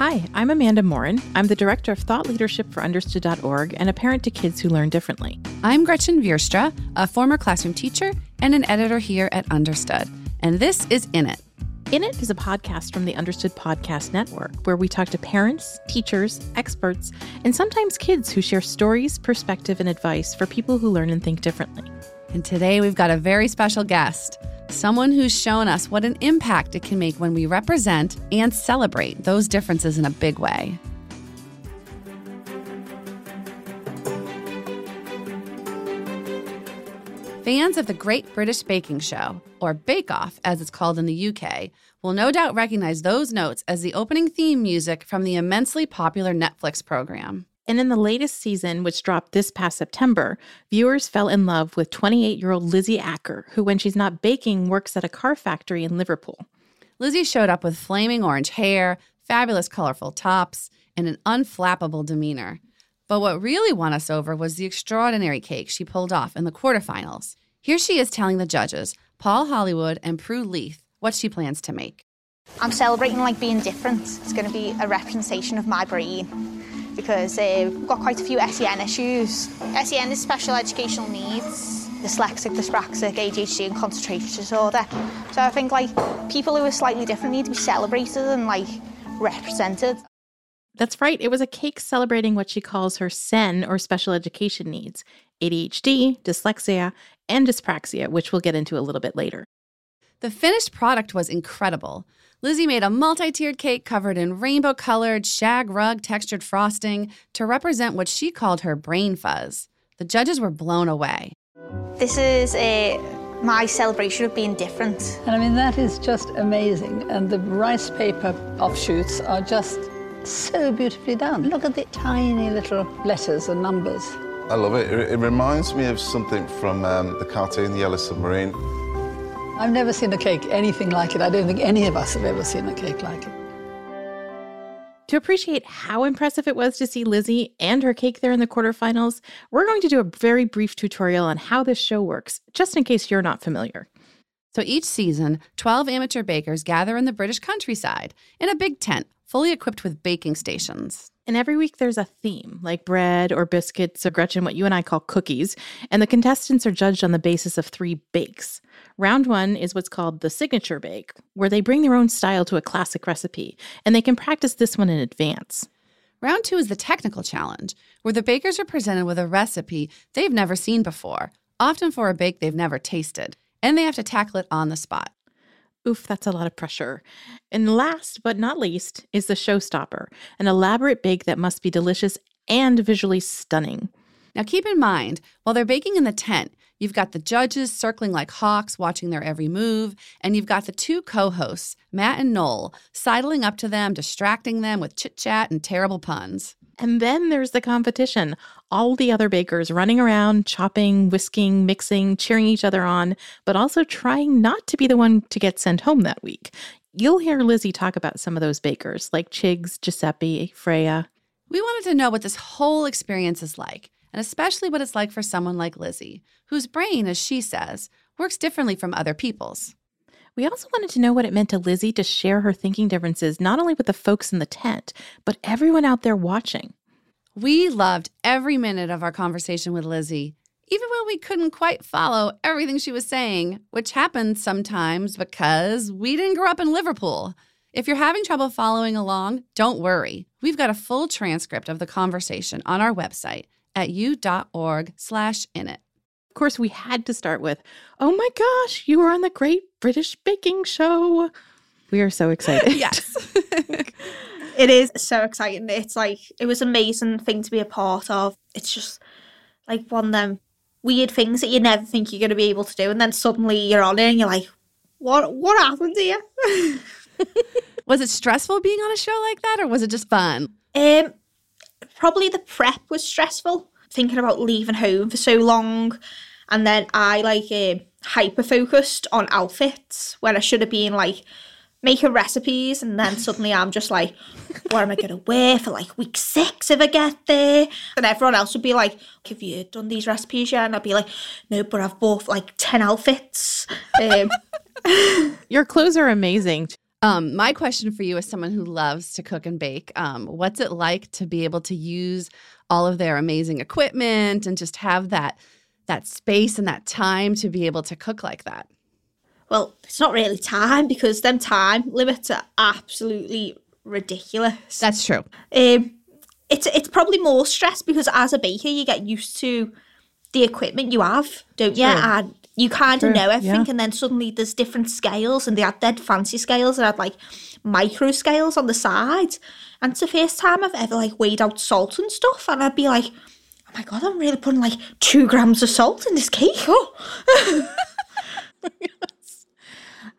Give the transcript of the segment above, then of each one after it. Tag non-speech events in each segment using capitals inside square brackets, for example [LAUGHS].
Hi, I'm Amanda Morin. I'm the Director of Thought Leadership for Understood.org and a parent to kids who learn differently. I'm Gretchen Vierstra, a former classroom teacher and an editor here at Understood. And this is In It. In It is a podcast from the Understood Podcast Network where we talk to parents, teachers, experts, and sometimes kids who share stories, perspective, and advice for people who learn and think differently. And today we've got a very special guest someone who's shown us what an impact it can make when we represent and celebrate those differences in a big way. Fans of the Great British Baking Show, or Bake Off as it's called in the UK, will no doubt recognize those notes as the opening theme music from the immensely popular Netflix program. And in the latest season, which dropped this past September, viewers fell in love with 28 year old Lizzie Acker, who, when she's not baking, works at a car factory in Liverpool. Lizzie showed up with flaming orange hair, fabulous colorful tops, and an unflappable demeanor. But what really won us over was the extraordinary cake she pulled off in the quarterfinals. Here she is telling the judges, Paul Hollywood and Prue Leith, what she plans to make. I'm celebrating like being different. It's going to be a representation of my brain because uh, we've got quite a few SEN issues. SEN is special educational needs, dyslexic, dyspraxic, ADHD and concentration disorder. So I think like people who are slightly different need to be celebrated and like represented. That's right. It was a cake celebrating what she calls her SEN or special education needs ADHD, dyslexia, and dyspraxia, which we'll get into a little bit later. The finished product was incredible. Lizzie made a multi tiered cake covered in rainbow colored, shag rug textured frosting to represent what she called her brain fuzz. The judges were blown away. This is a my celebration of being different. And I mean, that is just amazing. And the rice paper offshoots are just so beautifully done. Look at the tiny little letters and numbers. I love it. It, reminds me of something from um, the cartoon, The Yellow Submarine. I've never seen a cake anything like it. I don't think any of us have ever seen a cake like it. To appreciate how impressive it was to see Lizzie and her cake there in the quarterfinals, we're going to do a very brief tutorial on how this show works, just in case you're not familiar. So each season, 12 amateur bakers gather in the British countryside in a big tent, fully equipped with baking stations. And every week there's a theme, like bread or biscuits or Gretchen, what you and I call cookies. And the contestants are judged on the basis of three bakes. Round one is what's called the signature bake, where they bring their own style to a classic recipe, and they can practice this one in advance. Round two is the technical challenge, where the bakers are presented with a recipe they've never seen before, often for a bake they've never tasted, and they have to tackle it on the spot. Oof, that's a lot of pressure. And last but not least is the showstopper, an elaborate bake that must be delicious and visually stunning. Now, keep in mind, while they're baking in the tent, you've got the judges circling like hawks, watching their every move, and you've got the two co hosts, Matt and Noel, sidling up to them, distracting them with chit chat and terrible puns. And then there's the competition. All the other bakers running around, chopping, whisking, mixing, cheering each other on, but also trying not to be the one to get sent home that week. You'll hear Lizzie talk about some of those bakers, like Chigs, Giuseppe, Freya. We wanted to know what this whole experience is like, and especially what it's like for someone like Lizzie, whose brain, as she says, works differently from other people's. We also wanted to know what it meant to Lizzie to share her thinking differences not only with the folks in the tent, but everyone out there watching. We loved every minute of our conversation with Lizzie, even when we couldn't quite follow everything she was saying, which happens sometimes because we didn't grow up in Liverpool. If you're having trouble following along, don't worry. We've got a full transcript of the conversation on our website at u.org slash in it. Of course, we had to start with, oh my gosh, you were on the Great British Baking Show. We are so excited. yes. [LAUGHS] it is so exciting. It's like, it was an amazing thing to be a part of. It's just like one of them weird things that you never think you're going to be able to do. And then suddenly you're on it and you're like, what, what happened here? [LAUGHS] was it stressful being on a show like that or was it just fun? Um, probably the prep was stressful thinking about leaving home for so long. And then I like uh, hyper focused on outfits when I should have been like making recipes. And then suddenly I'm just like, what am I going to wear for like week six if I get there? And everyone else would be like, have you done these recipes yet? And I'd be like, no, but I've bought like 10 outfits. Um, [LAUGHS] Your clothes are amazing. Um, my question for you, as someone who loves to cook and bake, um, what's it like to be able to use all of their amazing equipment and just have that that space and that time to be able to cook like that? Well, it's not really time because them time limits are absolutely ridiculous. That's true. Um, it's it's probably more stress because as a baker you get used to the equipment you have, don't you? True. And you kind of know everything, yeah. and then suddenly there's different scales, and they had dead fancy scales that had like micro scales on the side. And it's the first time I've ever like weighed out salt and stuff, and I'd be like, "Oh my god, I'm really putting like two grams of salt in this cake." Oh. [LAUGHS]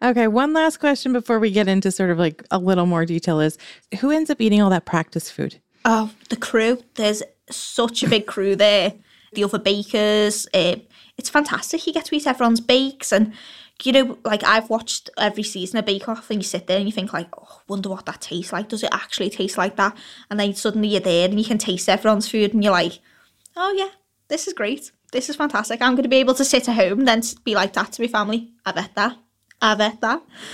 Okay, one last question before we get into sort of like a little more detail is who ends up eating all that practice food? Oh, the crew. There's such a big crew there. The other bakers. Um, it's fantastic. You get to eat everyone's bakes. And, you know, like I've watched every season of Bake Off and you sit there and you think like, oh, wonder what that tastes like. Does it actually taste like that? And then suddenly you're there and you can taste everyone's food and you're like, oh yeah, this is great. This is fantastic. I'm going to be able to sit at home and then be like that to my family. I bet that. I bet that. [LAUGHS]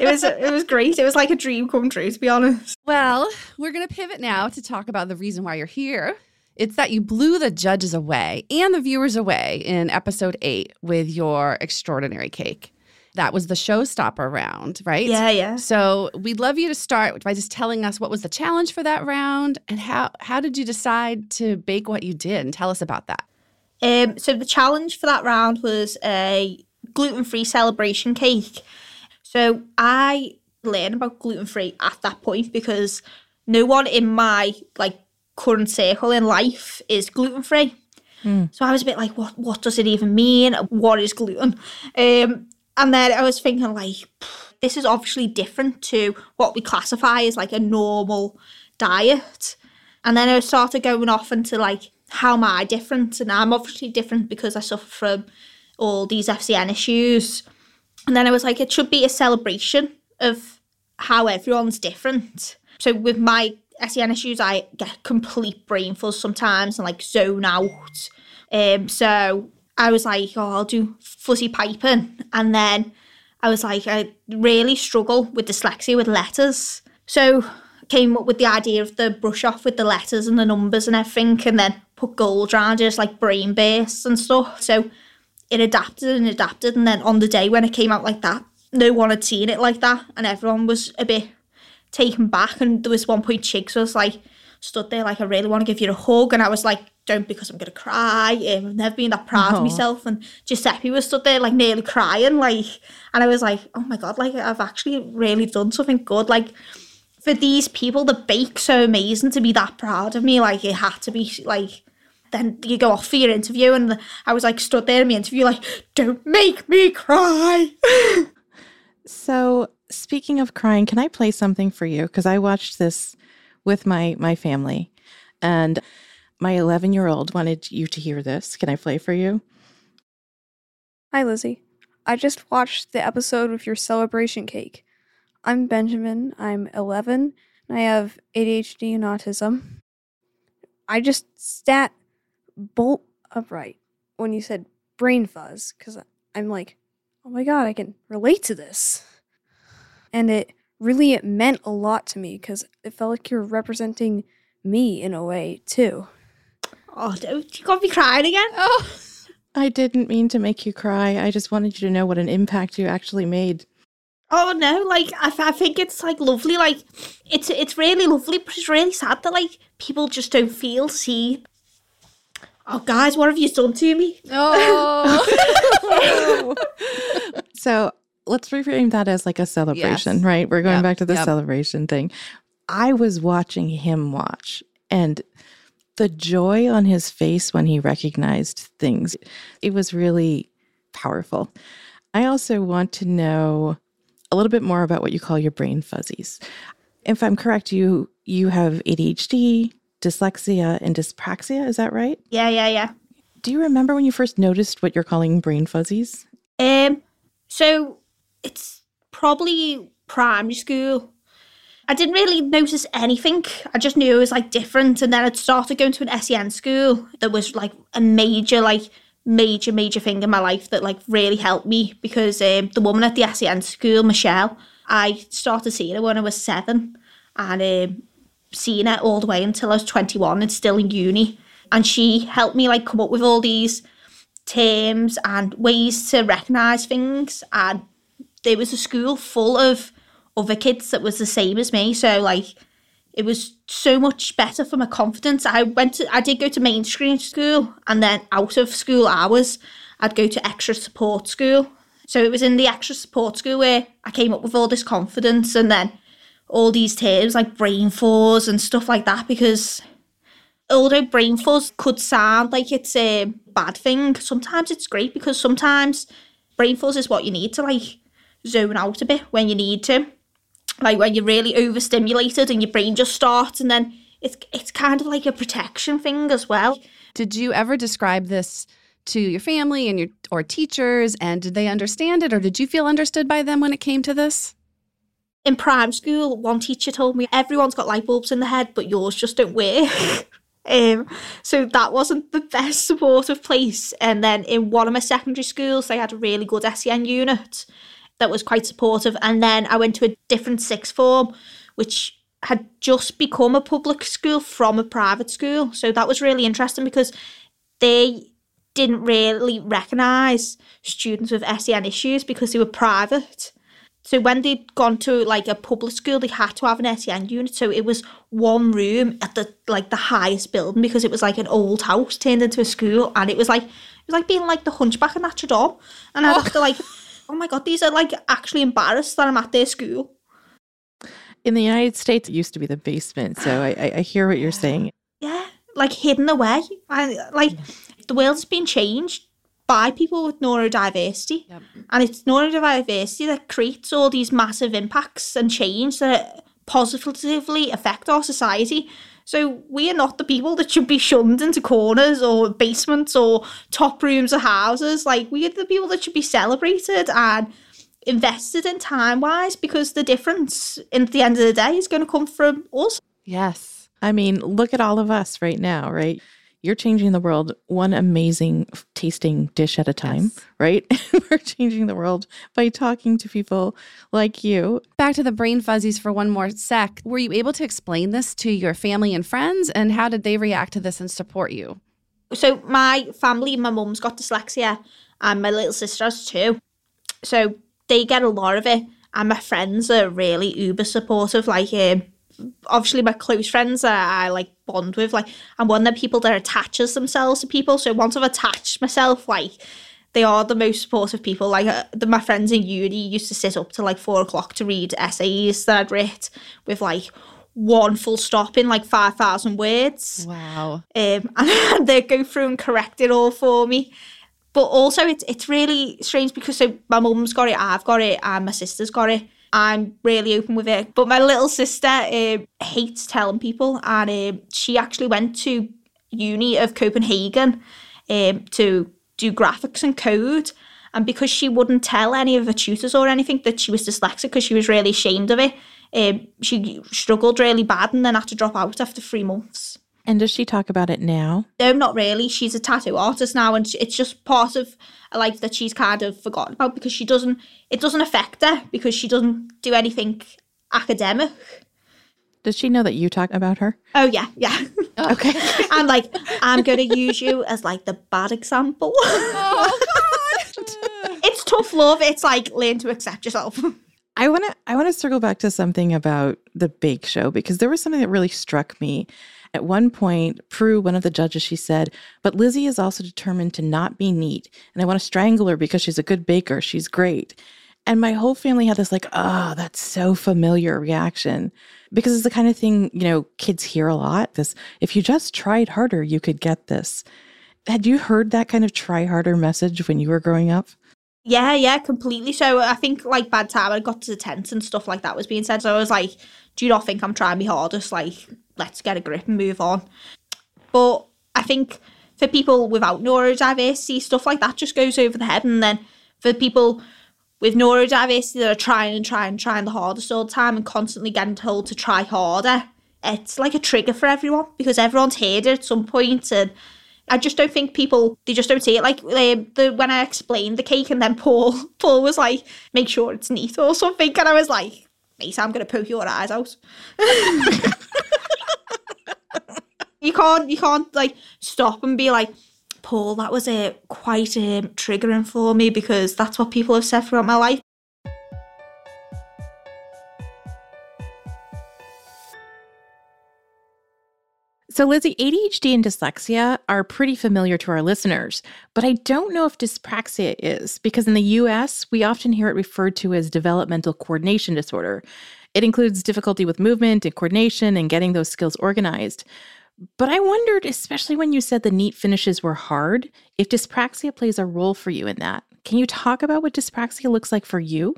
it was it was great. It was like a dream come true, to be honest. Well, we're going to pivot now to talk about the reason why you're here. It's that you blew the judges away and the viewers away in episode eight with your extraordinary cake. That was the showstopper round, right? Yeah, yeah. So we'd love you to start by just telling us what was the challenge for that round and how how did you decide to bake what you did and tell us about that. Um, so the challenge for that round was a gluten-free celebration cake. So I learned about gluten-free at that point because no one in my like current circle in life is gluten-free. So I was a bit like, what what does it even mean? What is gluten? Um, and then I was thinking like, this is obviously different to what we classify as like a normal diet. And then I started going off into like, how am I different? And I'm obviously different because I suffer from all these SEN issues. And then I was like, it should be a celebration of how everyone's different. So with my SEN issues, I get complete brain fuzz sometimes and like zone out. Um, so I was like, oh, I'll do fuzzy piping. And then I was like, I really struggle with dyslexia with letters. So came up with the idea of the brush off with the letters and the numbers and everything, and then put gold around it as like brain bursts and stuff. So it adapted and adapted, and then on the day when it came out like that, no one had seen it like that, and everyone was a bit taken back. And there was one point Chigs was like stood there like I really want to give you a hug, and I was like, don't because I'm gonna cry. Um, I've never been that proud of myself. And Giuseppe was stood there like nearly crying, like, and I was like, oh my god, like I've actually really done something good, like. For these people that bake so amazing to be that proud of me, like it had to be like then you go off for your interview and I was like stood there in my interview like don't make me cry [LAUGHS] So, speaking of crying, can I play something for you? Because I watched this with my my family, and my 11 year old wanted you to hear this. Can I play for you? Hi, Lizzie. I just watched the episode with your celebration cake. I'm Benjamin. I'm 11 and I have ADHD and autism. I just sat bolt upright when you said brain fuzz because I'm like, oh my god, I can relate to this. And it really it meant a lot to me because it felt like you're representing me in a way too. oh don't you got me crying again Oh, I didn't mean to make you cry. I just wanted you to know what an impact you actually made. oh no like I, I think it's like lovely like it's it's really lovely but it's really sad that like people just don't feel seen oh guys what have you done to me oh. [LAUGHS] So let's reframe that as like a celebration, Yes. right? We're going Yep, back to the yep. celebration thing. I was watching him watch and the joy on his face when he recognized things, it was really powerful. I also want to know a little bit more about what you call your brain fuzzies. If I'm correct, you you have ADHD, dyslexia, and dyspraxia, is that right? yeah yeah yeah Do you remember when you first noticed what you're calling brain fuzzies? Um, so it's probably primary school. I didn't really notice anything. I just knew it was like different, and then I'd started going to an SEN school that was like a major like major, major thing in my life that like really helped me because um, the woman at the SEN school, Michelle, I started seeing her when I was seven and um, seeing her all the way until I was 21 and still in uni. And she helped me like come up with all these terms and ways to recognise things. And there was a school full of other kids that was the same as me. So like it was so much better for my confidence. I went to I did go to mainstream school and then out of school hours I'd go to extra support school. So it was in the extra support school where I came up with all this confidence and then all these terms like brain force and stuff like that because although brain fuzz could sound like it's a bad thing, sometimes it's great because sometimes brain fuzz is what you need to like zone out a bit when you need to. Like when you're really overstimulated and your brain just starts and then it's it's kind of like a protection thing as well. Did you ever describe this to your family and your or teachers and did they understand it or did you feel understood by them when it came to this? In prime school, one teacher told me everyone's got light bulbs in the head, but yours just don't work. [LAUGHS] Um, so that wasn't the best supportive place. And then in one of my secondary schools, they had a really good SEN unit that was quite supportive. And then I went to a different sixth form, which had just become a public school from a private school. So that was really interesting because they didn't really recognise students with SEN issues because they were private. So when they'd gone to like a public school, they had to have an SEN unit. So it was one room at the like the highest building because it was like an old house turned into a school, and it was like it was like being like the Hunchback of Notre Dame, and I'd have to like, oh. [LAUGHS] oh my god, these are like actually embarrassed that I'm at their school. In the United States, it used to be the basement. So I, I, I hear what you're saying. [GASPS] Yeah, like hidden away. I like the world's been changed by people with neurodiversity. Yep. And it's neurodiversity that creates all these massive impacts and change that positively affect our society. So we are not the people that should be shunned into corners or basements or top rooms of houses. Like we are the people that should be celebrated and invested in time wise because the difference in the end of the day is going to come from us. Yes. I mean, look at all of us right now, right? You're changing the world one amazing tasting dish at a time, Yes. right? [LAUGHS] We're changing the world by talking to people like you. Back to the brain fuzzies for one more sec. Were you able to explain this to your family and friends and how did they react to this and support you? So my family, my mum's got dyslexia and my little sister has too. So they get a lot of it and my friends are really uber supportive. Like um, obviously my close friends that I like bond with, like I'm one of the people that attaches themselves to people. So once I've attached myself, like they are the most supportive people. Like uh, the, my friends in uni used to sit up to like four o'clock to read essays that I'd writ with like one full stop in like 5,000 words Wow. um, [LAUGHS] and [LAUGHS] they go through and correct it all for me. But also, it's it's really strange because so my mum's got it, I've got it, and my sister's got it. I'm really open with it. But my little sister um, hates telling people, and um, she actually went to uni of Copenhagen um, to do graphics and code. And because she wouldn't tell any of her tutors or anything that she was dyslexic because she was really ashamed of it, um, she struggled really bad and then had to drop out after three months. And does she talk about it now? No, not really. She's a tattoo artist now, and it's just part of a life that she's kind of forgotten about because she doesn't. It doesn't affect her because she doesn't do anything academic. Does she know that you talk about her? Oh yeah, yeah. [LAUGHS] Okay. [LAUGHS] I'm like, I'm gonna use you as like the bad example. Oh, [LAUGHS] it's tough love. It's like learn to accept yourself. I want to I want to circle back to something about the bake show because there was something that really struck me. At one point, Prue, one of the judges, she said, "But Lizzie is also determined to not be neat, and I want to strangle her because she's a good baker. She's great." And my whole family had this like, "Oh, that's so familiar" reaction because it's the kind of thing, you know, kids hear a lot. This if you just tried harder, you could get this. Had you heard that kind of try harder message when you were growing up? Yeah, yeah, completely. So I think like bad time I got to the tent and stuff like that was being said. So I was like, do you not think I'm trying my hardest? Like, let's get a grip and move on. But I think for people without neurodiversity, stuff like that just goes over the head. And then for people with neurodiversity that are trying and trying and trying the hardest all the time and constantly getting told to try harder, it's like a trigger for everyone because everyone's heard it at some point and I just don't think people they just don't see it. Like um, the when I explained the cake and then Paul [LAUGHS] Paul was like, make sure it's neat or something, and I was like, mate, I'm gonna poke your eyes out. [LAUGHS] you can't you can't like stop and be like, Paul, that was uh, quite um, triggering for me because that's what people have said throughout my life. So, Lizzie, ADHD and dyslexia are pretty familiar to our listeners, but I don't know if dyspraxia is because in the US, we often hear it referred to as developmental coordination disorder. It includes difficulty with movement and coordination and getting those skills organized. But I wondered, especially when you said the neat finishes were hard, if dyspraxia plays a role for you in that. Can you talk about what dyspraxia looks like for you?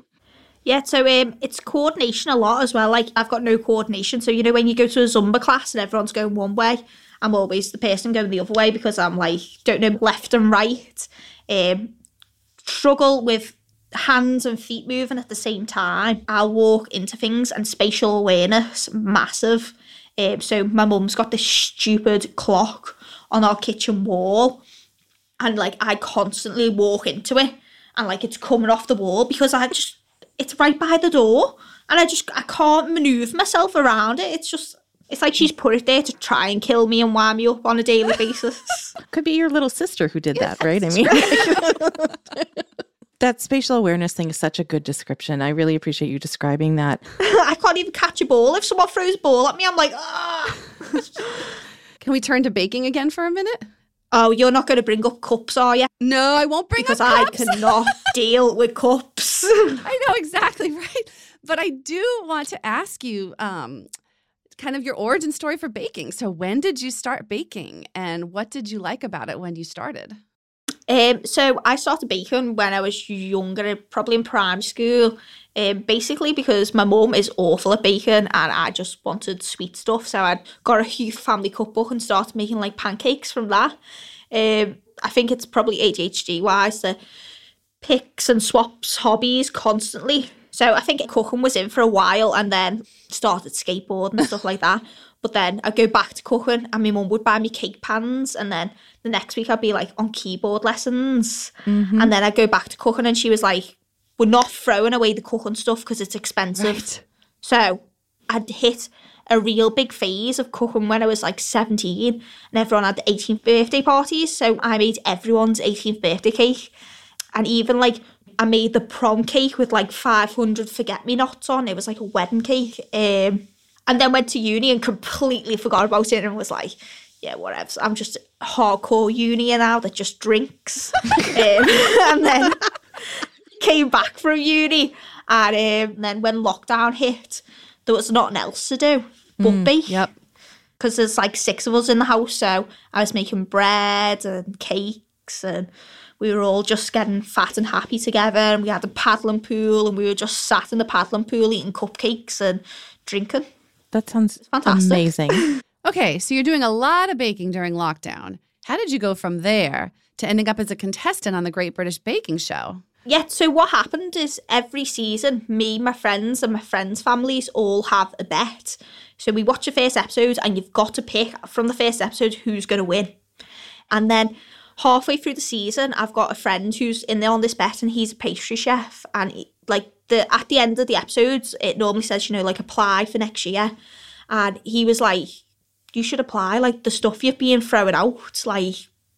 Yeah, so um, it's coordination a lot as well. Like I've got no coordination, so you know when you go to a Zumba class and everyone's going one way, I'm always the person going the other way because I'm like don't know left and right. Um, struggle with hands and feet moving at the same time. I'll walk into things and spatial awareness massive. Um, so my mum's got this stupid clock on our kitchen wall, and like I constantly walk into it, and like it's coming off the wall because I just it's right by the door and I just I can't maneuver myself around it. It's just it's like she's put it there to try and kill me and wind me up on a daily [LAUGHS] basis. Could be your little sister who did that, right? I [LAUGHS] mean, [LAUGHS] that spatial awareness thing is such a good description. I really appreciate you describing that. [LAUGHS] I can't even catch a ball. If someone throws a ball at me, I'm like, ah. [LAUGHS] Can we turn to baking again for a minute? Oh, you're not going to bring up cups, are you? No, I won't bring Because up I cannot [LAUGHS] deal with cups. I know exactly right. But I do want to ask you um, kind of your origin story for baking. So, when did you start baking and what did you like about it when you started? Um, so I started baking when I was younger, probably in primary school. Um, basically because my mum is awful at baking and I just wanted sweet stuff. So I got a huge family cookbook and started making like pancakes from that. Um, I think it's probably ADHD wise that picks and swaps hobbies constantly. So I think cooking was in for a while and then started skateboarding and stuff like that. [LAUGHS] But then I'd go back to cooking and my mum would buy me cake pans and then the next week I'd be like on keyboard lessons. And then I'd go back to cooking and she was like, we're not throwing away the cooking stuff because it's expensive. So I'd hit a real big phase of cooking when I was like 17 and everyone had 18th birthday parties. So I made everyone's 18th birthday cake. And even like I made the prom cake with like 500 forget me nots on. It was like a wedding cake. Um, and then went to uni and completely forgot about it and was like, yeah, whatever. I'm just hardcore uni now that just drinks. [LAUGHS] um, and then came back from uni. And um, then when lockdown hit, there was nothing else to do but be. Yep. Because there's like six of us in the house. So I was making bread and cakes and we were all just getting fat and happy together. And we had a paddling pool and we were just sat in the paddling pool eating cupcakes and drinking. That sounds fantastic. amazing. [LAUGHS] Okay, so you're doing a lot of baking during lockdown. How did you go from there to ending up as a contestant on the Great British Baking Show? Yeah, so what happened is every season, me, my friends, and my friends' families all have a bet. So we watch the first episode, and you've got to pick from the first episode who's going to win. And then halfway through the season, I've got a friend who's in there on this bet, and he's a pastry chef. And he, like the at the end of the episodes, it normally says, you know, like apply for next year. And he was like, you should apply. Like the stuff you've been throwing out, like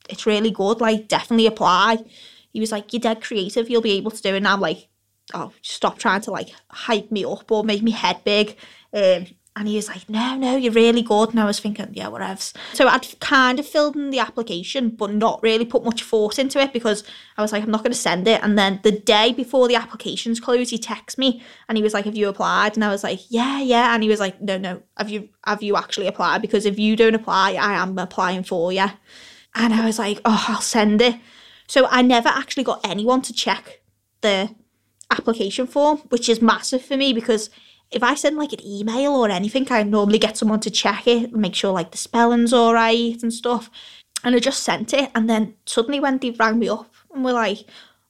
it's really good. Like definitely apply. He was like, you're dead creative. You'll be able to do it. And I'm like, oh, stop trying to like hype me up or make me head big. Um, and he was like, no, no, you're really good. And I was thinking, yeah, whatever. So I'd kind of filled in the application, but not really put much force into it because I was like, I'm not going to send it. And then the day before the applications closed, he texted me and he was like, have you applied? And I was like, yeah, yeah. And he was like, no, no, have you, have you actually applied? Because if you don't apply, I am applying for you. And I was like, oh, I'll send it. So I never actually got anyone to check the application form, which is massive for me because if I send like an email or anything, I normally get someone to check it and make sure like the spelling's all right and stuff. And I just sent it, and then suddenly when they rang me up and were like,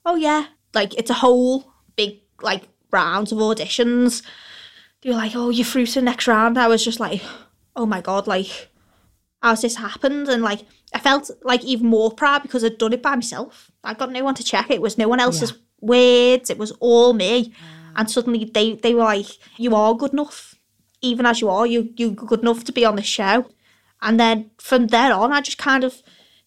"Oh yeah, like it's a whole big like round of auditions," they were like, "Oh, you're through to the next round." I was just like, "Oh my god!" Like how's this happened? And like, I felt like even more proud because I'd done it by myself. I got no one to check it. It was no one else's words. It was all me. And suddenly they, they were like, you are good enough. Even as you are, you, you're good enough to be on the show. And then from there on, I just kind of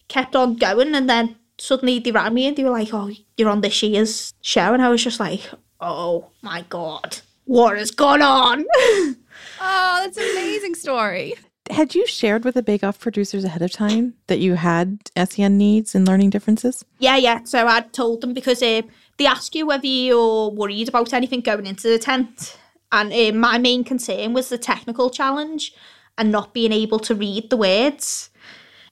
kept on going. And then suddenly they rang me and they were like, oh, you're on this year's show. And I was just like, oh my God, what has gone on? [LAUGHS] Oh, that's an amazing story. Had you shared with the Bake Off producers ahead of time that you had SEN needs and learning differences? Yeah, yeah. So I told them because uh, they ask you whether you're worried about anything going into the tent. And uh, my main concern was the technical challenge and not being able to read the words.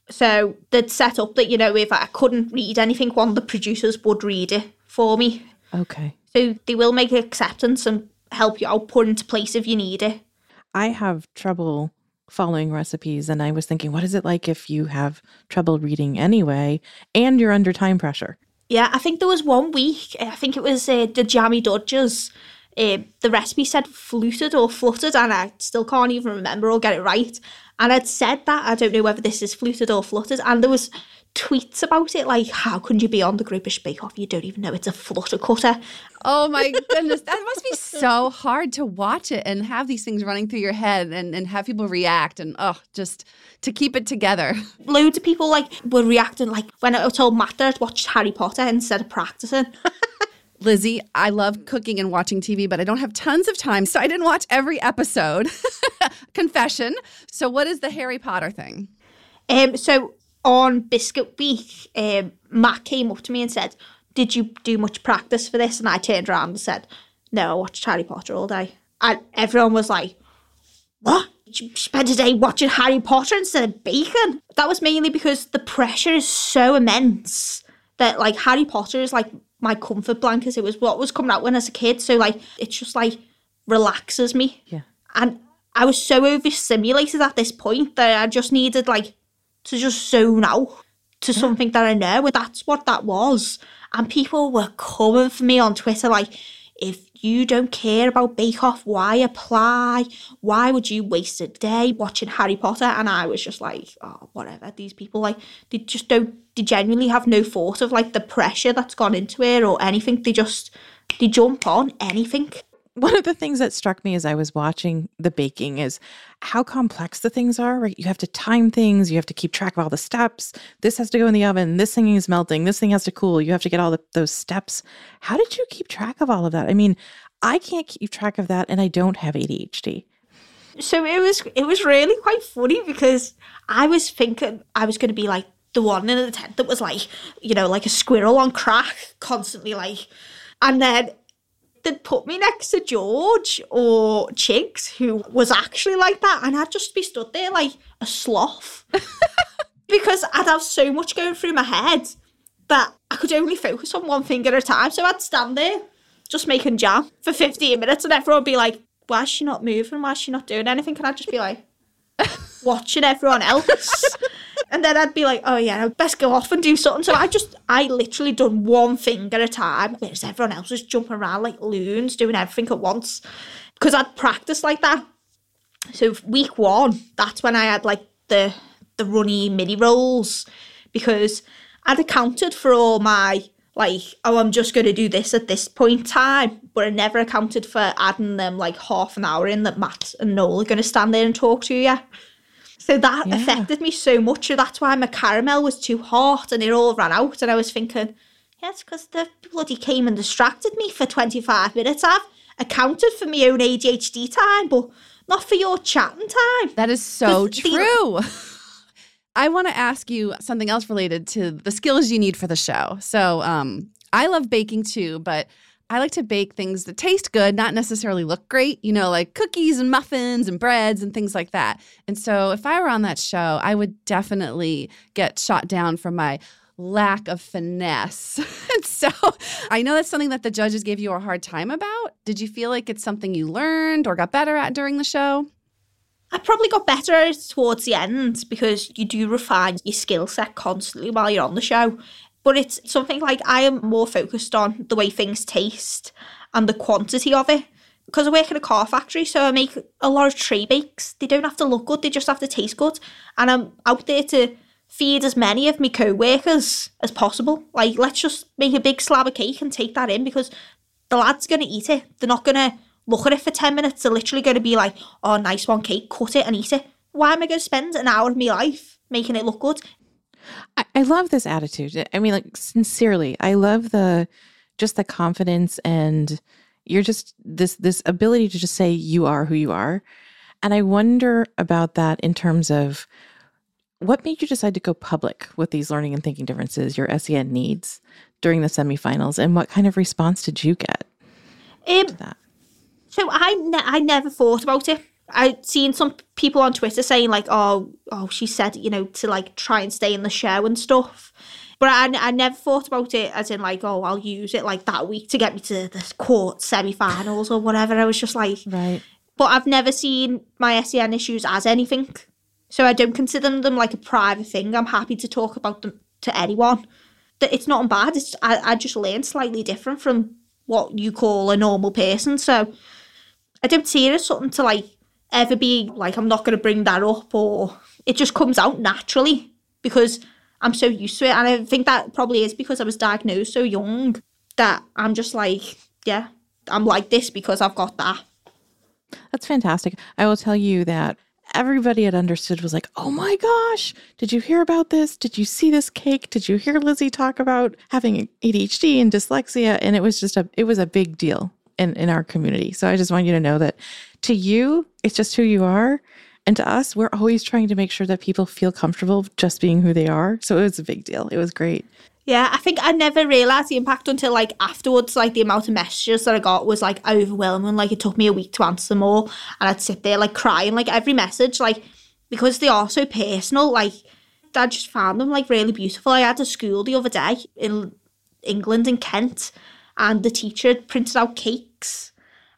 So they'd set up that, you know, if I couldn't read anything, one of the producers would read it for me. Okay. So they will make acceptance and help you out, put into place if you need it. I have trouble following recipes, and I was thinking, what is it like if you have trouble reading anyway and you're under time pressure? Yeah, I think there was one week, I think it was uh, the Jammy Dodgers. Uh, the recipe said fluted or fluttered, and I still can't even remember or get it right. And I'd said that, I don't know whether this is fluted or fluttered, and there was tweets about it like, how can you be on the British Bake Off? You don't even know it's a flutter cutter. Oh my [LAUGHS] goodness. That must be so hard to watch it and have these things running through your head and, and have people react and oh just to keep it together. [LAUGHS] Loads of people like were reacting like when I told Matt that I'd watched Harry Potter instead of practicing. [LAUGHS] Lizzie, I love cooking and watching TV, but I don't have tons of time, so I didn't watch every episode. [LAUGHS] Confession. So what is the Harry Potter thing? Um, so on Biscuit Week, um, Matt came up to me and said, Did you do much practice for this? And I turned around and said, No, I watched Harry Potter all day. And everyone was like, What? You spent a day watching Harry Potter instead of bacon? That was mainly because the pressure is so immense that, like, Harry Potter is like my comfort blanket. It was what was coming out when I was a kid. So, like, it's just like relaxes me. Yeah. And I was so overstimulated at this point that I just needed, like, to just zone out to something that I know. And that's what that was. And people were coming for me on Twitter like, if you don't care about Bake Off, why apply? Why would you waste a day watching Harry Potter? And I was just like, oh, whatever. These people, like, they just don't, they genuinely have no thought of like the pressure that's gone into it or anything. They just, they jump on anything. One of the things that struck me as I was watching the baking is how complex the things are, right? You have to time things, you have to keep track of all the steps. This has to go in the oven, this thing is melting, this thing has to cool. You have to get all the, those steps. How did you keep track of all of that? I mean, I can't keep track of that and I don't have ADHD. so it was it was really quite funny because I was thinking I was going to be like the one in the tent that was like you know like a squirrel on crack constantly like and then they'd put me next to George or Chigs who was actually like that and I'd just be stood there like a sloth. [LAUGHS] Because I'd have so much going through my head that I could only focus on one thing at a time. So I'd stand there just making jam for 15 minutes and everyone would be like why is she not moving? Why is she not doing anything? Can I'd just be like [LAUGHS] watching everyone else. And then I'd be like, oh yeah, I'd best go off and do something. So I just, I literally done one thing at a time, whereas everyone else was jumping around like loons, doing everything at once. Because I'd practiced like that. So week one, that's when I had like the the runny mini rolls because I'd accounted for all my like, oh, I'm just going to do this at this point in time, but I never accounted for adding them like half an hour in that Matt and Noel are going to stand there and talk to you. So that Yeah. affected me so much. So that's why my caramel was too hot and it all ran out. And I was thinking, yeah, it's because the bloody came and distracted me for 25 minutes. I've accounted for my own ADHD time, but not for your chatting time. That is so The- the- true. [LAUGHS] I want to ask you something else related to the skills you need for the show. So, um, I love baking too, but I like to bake things that taste good, not necessarily look great, you know, like cookies and muffins and breads and things like that. And so, if I were on that show, I would definitely get shot down for my lack of finesse. [LAUGHS] and so, [LAUGHS] I know that's something that the judges gave you a hard time about. Did you feel like it's something you learned or got better at during the show? I probably got better towards the end because you do refine your skill set constantly while you're on the show. But it's something like I am more focused on the way things taste and the quantity of it because I work in a car factory, so I make a lot of tray bakes. They don't have to look good, they just have to taste good. And I'm out there to feed as many of my co-workers as possible. Like, let's just make a big slab of cake and take that in because the lad's going to eat it. They're not going to look at it for 10 minutes. They're literally going to be like, oh, nice one cake, cut it and eat it. Why am I going to spend an hour of my life making it look good? I, I love this attitude. I mean, like sincerely, I love the just the confidence and you're just this this ability to just say you are who you are. And I wonder about that in terms of what made you decide to go public with these learning and thinking differences, your SEN needs during the semifinals, and what kind of response did you get Um, to that? So I, ne- I never thought about it. I'd seen some people on Twitter saying like, "Oh, oh, she said you know to like try and stay in the show and stuff," but I, I never thought about it as in like, "Oh, I'll use it like that week to get me to the court semi-finals or whatever." I was just like, Right. but I've never seen my SEN issues as anything, so I don't consider them like a private thing. I'm happy to talk about them to anyone. That it's not bad. It's I, I just learned slightly different from what you call a normal person, so I don't see it as something to like ever be like I'm not going to bring that up or it just comes out naturally because I'm so used to it and I think that probably is because I was diagnosed so young that I'm just like yeah I'm like this because I've got that That's fantastic. I will tell you that everybody had understood was like, oh my gosh, did you hear about this? Did you see this cake? Did you hear Lizzie talk about having ADHD and dyslexia? And it was just a it was a big deal in, in our community. So I just want you to know that to you, it's just who you are. And to us, we're always trying to make sure that people feel comfortable just being who they are. So it was a big deal. It was great. Yeah, I think I never realised the impact until like afterwards. Like the amount of messages that I got was like overwhelming. Like it took me a week to answer them all, and I'd sit there like crying like every message, like because they are so personal. Like I just found them like really beautiful. I had a school the other day in England in Kent, and the teacher printed out cakes,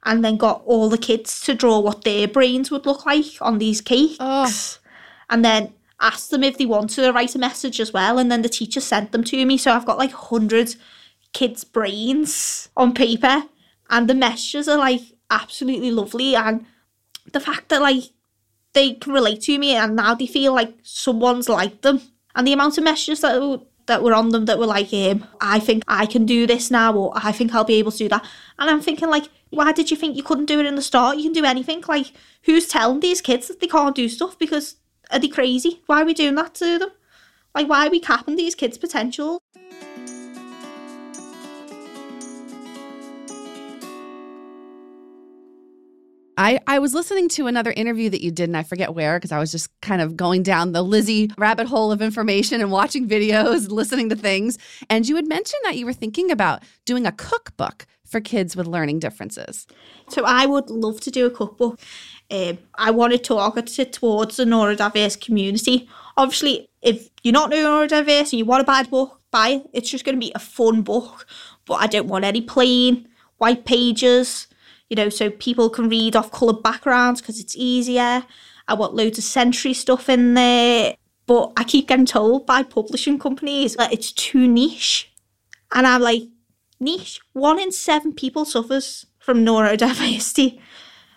and then got all the kids to draw what their brains would look like on these cakes, Oh. and then asked them if they wanted to write a message as well and then the teacher sent them to me. So i've got like 100 kids brains on paper and the messages are like absolutely lovely. And the fact that like they can relate to me and now they feel like someone's like them and the amount of messages that that were on them that were like um, i think i can do this now or i think i'll be able to do that and i'm thinking like why did you think you couldn't do it in the start you can do anything like who's telling these kids that they can't do stuff because are they crazy? Why are we doing that to them? Like, why are we capping these kids' potential? I, I was listening to another interview that you did, and I forget where, because I was just kind of going down the Lizzie rabbit hole of information and watching videos, listening to things. And you had mentioned that you were thinking about doing a cookbook for kids with learning differences. So I would love to do a cookbook. Um, I want to target it towards the neurodiverse community. Obviously, if you're not neurodiverse and you want to buy book, buy it. It's just going to be a fun book. But I don't want any plain white pages, you know, so people can read off coloured backgrounds because it's easier. I want loads of sensory stuff in there. But I keep getting told by publishing companies that it's too niche. And I'm like, niche? One in seven people suffers from neurodiversity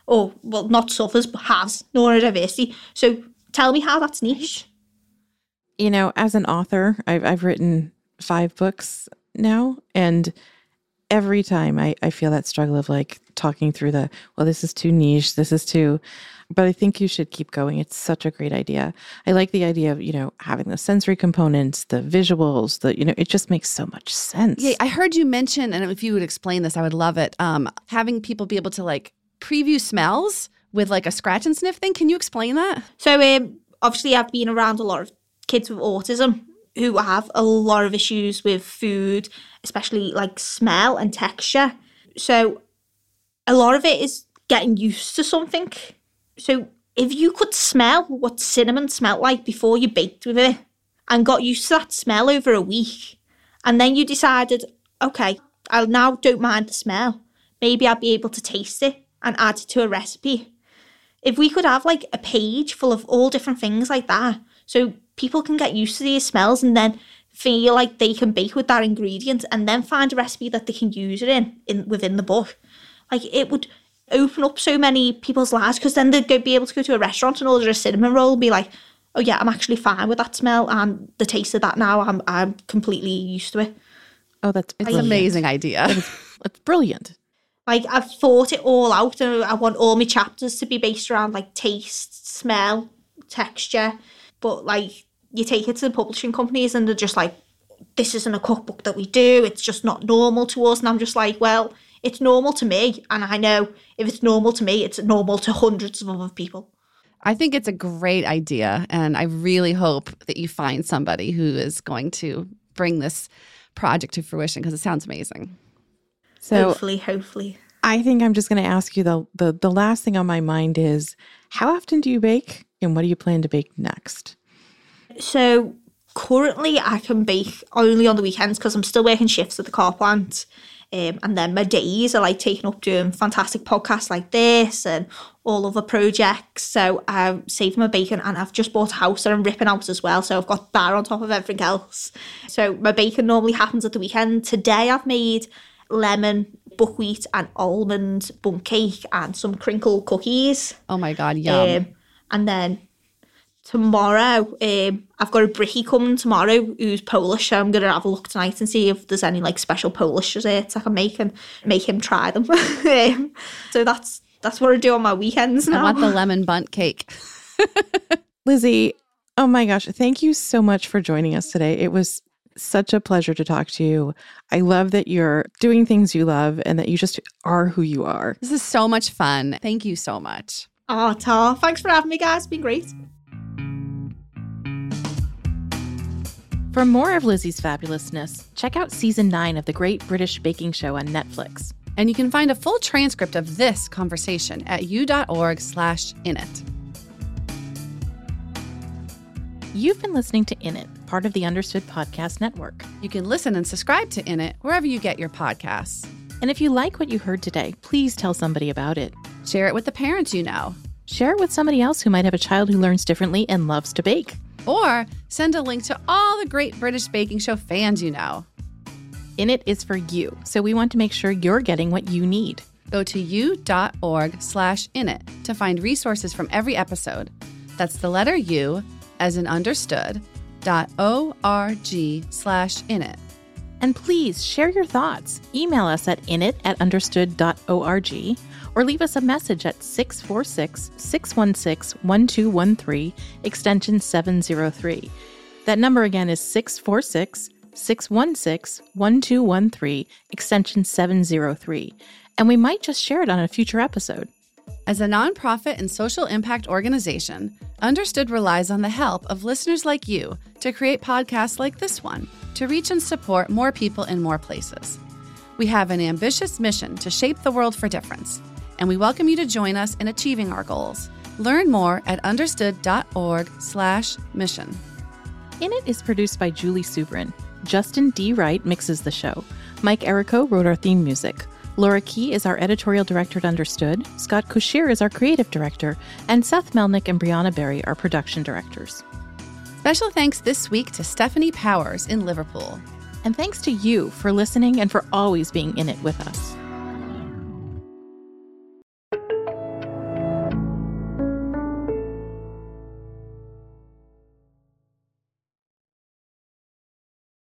or well not suffers but has neurodiversity so tell me how that's niche you know, as an author, I've I've written five books now, and every time I, I feel that struggle of like talking through the well, this is too niche, this is too but I think you should keep going. It's such a great idea. I like the idea of, you know, having the sensory components, the visuals, the, you know, it just makes so much sense. Yeah, I heard you mention, and if you would explain this, I would love it. Um, having people be able to like preview smells with like a scratch and sniff thing. Can you explain that? so um obviously i've been around a lot of kids with autism who have a lot of issues with food especially like smell and texture. So a lot of it is getting used to something. So if you could smell what cinnamon smelled like before you baked with it and got used to that smell over a week and then you decided okay i now don't mind the smell. Maybe i'll be able to taste it and add it to a recipe. If we could have like a page full of all different things like that so people can get used to these smells and then feel like they can bake with that ingredient and then find a recipe that they can use it in, in within the book like it would open up so many people's lives because then they'd go, be able to go to a restaurant and order a cinnamon roll and be like, oh yeah, I'm actually fine with that smell and the taste of that now. I'm I'm completely used to it. Oh, that's It's an amazing idea. [LAUGHS] It's brilliant. Like I've thought it all out and I want all my chapters to be based around like taste, smell, texture. But like you take it to the publishing companies and they're just like, this isn't a cookbook that we do. It's just not normal to us. And I'm just like, well, it's normal to me. And I know if it's normal to me, it's normal to hundreds of other people. I think it's a great idea. And I really hope that you find somebody who is going to bring this project to fruition because it sounds amazing. So hopefully, hopefully. I think I'm just going to ask you the, the the last thing on my mind is how often do you bake and what do you plan to bake next? So currently, I can bake only on the weekends because I'm still working shifts at the car plant. Um, and then my days are like taken up doing fantastic podcasts like this and all other projects. So I'm saving my bacon and I've just bought a house that I'm ripping out as well. So I've got that on top of everything else. So my bacon normally happens at the weekend. Today I've made lemon, buckwheat, and almond bun cake and some crinkle cookies. Oh my God, yum. Um, and then tomorrow, um, I've got a bricky coming tomorrow who's Polish. So I'm gonna have a look tonight and see if there's any like special Polish desserts I can make and make him try them. [LAUGHS] um, so that's that's what I do on my weekends now. I now. want the lemon Bundt cake. [LAUGHS] Lizzie, oh my gosh, thank you so much for joining us today. It was such a pleasure to talk to you. I love that you're doing things you love and that you just are who you are. This is so much fun. Thank you so much. oh, Tar, thanks for having me, guys. It's been great. For more of Lizzie's fabulousness, check out season 9 of The Great British Baking Show on Netflix. And you can find a full transcript of this conversation at u.org slash in it. You've been listening to In It, part of the Understood Podcast Network. You can listen and subscribe to In It wherever you get your podcasts. And if you like what you heard today, please tell somebody about it. Share it with the parents you know. Share it with somebody else who might have a child who learns differently and loves to bake. Or send a link to all the great British Baking Show fans you know. In It is for you, so we want to make sure you're getting what you need. Go to u.org slash in it to find resources from every episode. That's the letter U as in understood O-R-G slash in it. And please share your thoughts. Email us at init at understood.org or leave us a message at 646 616 1213, extension 703. That number again is 646 616 1213, extension 703. And we might just share it on a future episode. As a nonprofit and social impact organization, Understood relies on the help of listeners like you to create podcasts like this one to reach and support more people in more places. We have an ambitious mission to shape the world for difference, and we welcome you to join us in achieving our goals. Learn more at understood.org/mission. In It is produced by Julie Subrin. Justin D. Wright mixes the show. Mike Errico wrote our theme music. Laura Key is our editorial director at Understood. Scott Cocchiere is our creative director. And Seth Melnick and Brianna Berry are production directors. Special thanks this week to Stephanie Powers in Liverpool. And thanks to you for listening and for always being in it with us.